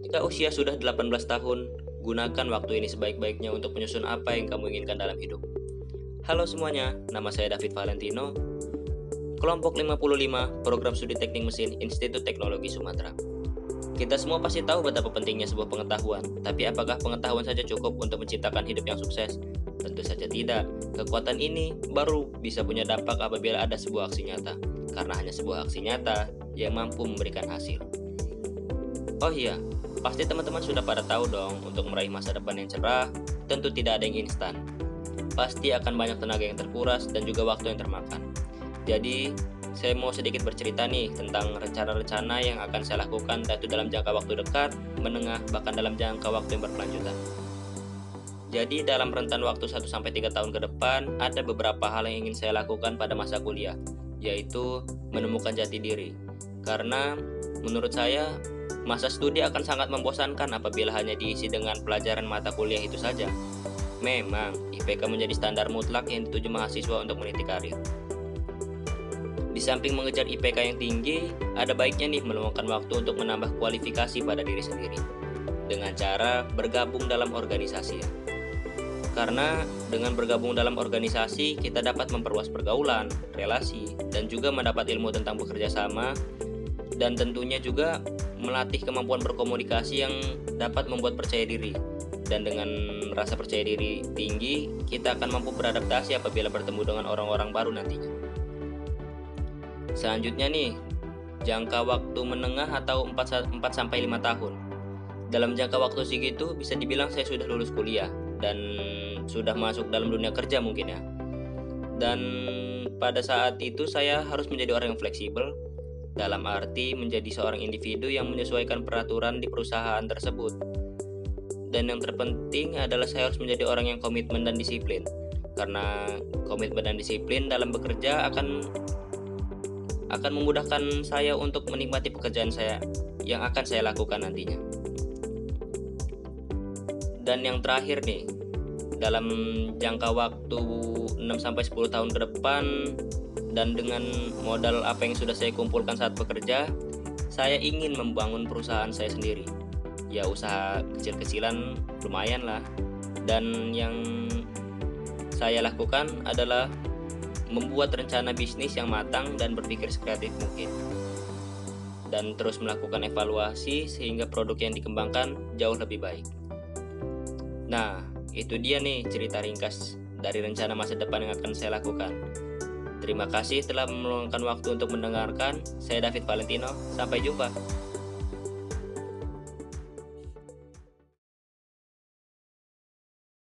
Ketika usia sudah 18 tahun, gunakan waktu ini sebaik-baiknya untuk menyusun apa yang kamu inginkan dalam hidup. Halo semuanya, nama saya David Valentino, kelompok 55, program studi teknik mesin Institut Teknologi Sumatera. Kita semua pasti tahu betapa pentingnya sebuah pengetahuan, tapi apakah pengetahuan saja cukup untuk menciptakan hidup yang sukses? Tentu saja tidak. Kekuatan ini baru bisa punya dampak apabila ada sebuah aksi nyata, karena hanya sebuah aksi nyata yang mampu memberikan hasil. Oh iya, Pasti teman-teman sudah pada tahu dong, untuk meraih masa depan yang cerah, tentu tidak ada yang instan. Pasti akan banyak tenaga yang terkuras dan juga waktu yang termakan. Jadi, saya mau sedikit bercerita nih tentang rencana-rencana yang akan saya lakukan yaitu dalam jangka waktu dekat, menengah, bahkan dalam jangka waktu yang berkelanjutan. Jadi dalam rentan waktu 1 sampai 3 tahun ke depan ada beberapa hal yang ingin saya lakukan pada masa kuliah, yaitu menemukan jati diri. Karena menurut saya Masa studi akan sangat membosankan apabila hanya diisi dengan pelajaran mata kuliah itu saja. Memang, IPK menjadi standar mutlak yang dituju mahasiswa untuk meniti karir. Di samping mengejar IPK yang tinggi, ada baiknya nih meluangkan waktu untuk menambah kualifikasi pada diri sendiri dengan cara bergabung dalam organisasi. Karena dengan bergabung dalam organisasi, kita dapat memperluas pergaulan, relasi, dan juga mendapat ilmu tentang bekerja sama dan tentunya juga melatih kemampuan berkomunikasi yang dapat membuat percaya diri. Dan dengan rasa percaya diri tinggi, kita akan mampu beradaptasi apabila bertemu dengan orang-orang baru nantinya. Selanjutnya nih, jangka waktu menengah atau 4 sampai 5 tahun. Dalam jangka waktu segitu bisa dibilang saya sudah lulus kuliah dan sudah masuk dalam dunia kerja mungkin ya. Dan pada saat itu saya harus menjadi orang yang fleksibel, dalam arti menjadi seorang individu yang menyesuaikan peraturan di perusahaan tersebut. Dan yang terpenting adalah saya harus menjadi orang yang komitmen dan disiplin. Karena komitmen dan disiplin dalam bekerja akan akan memudahkan saya untuk menikmati pekerjaan saya yang akan saya lakukan nantinya. Dan yang terakhir nih, dalam jangka waktu 6 sampai 10 tahun ke depan dan dengan modal apa yang sudah saya kumpulkan saat bekerja, saya ingin membangun perusahaan saya sendiri. Ya usaha kecil-kecilan lumayan lah. Dan yang saya lakukan adalah membuat rencana bisnis yang matang dan berpikir sekreatif mungkin. Dan terus melakukan evaluasi sehingga produk yang dikembangkan jauh lebih baik. Nah, itu dia nih cerita ringkas dari rencana masa depan yang akan saya lakukan. Terima kasih telah meluangkan waktu untuk mendengarkan. Saya David Valentino. Sampai jumpa.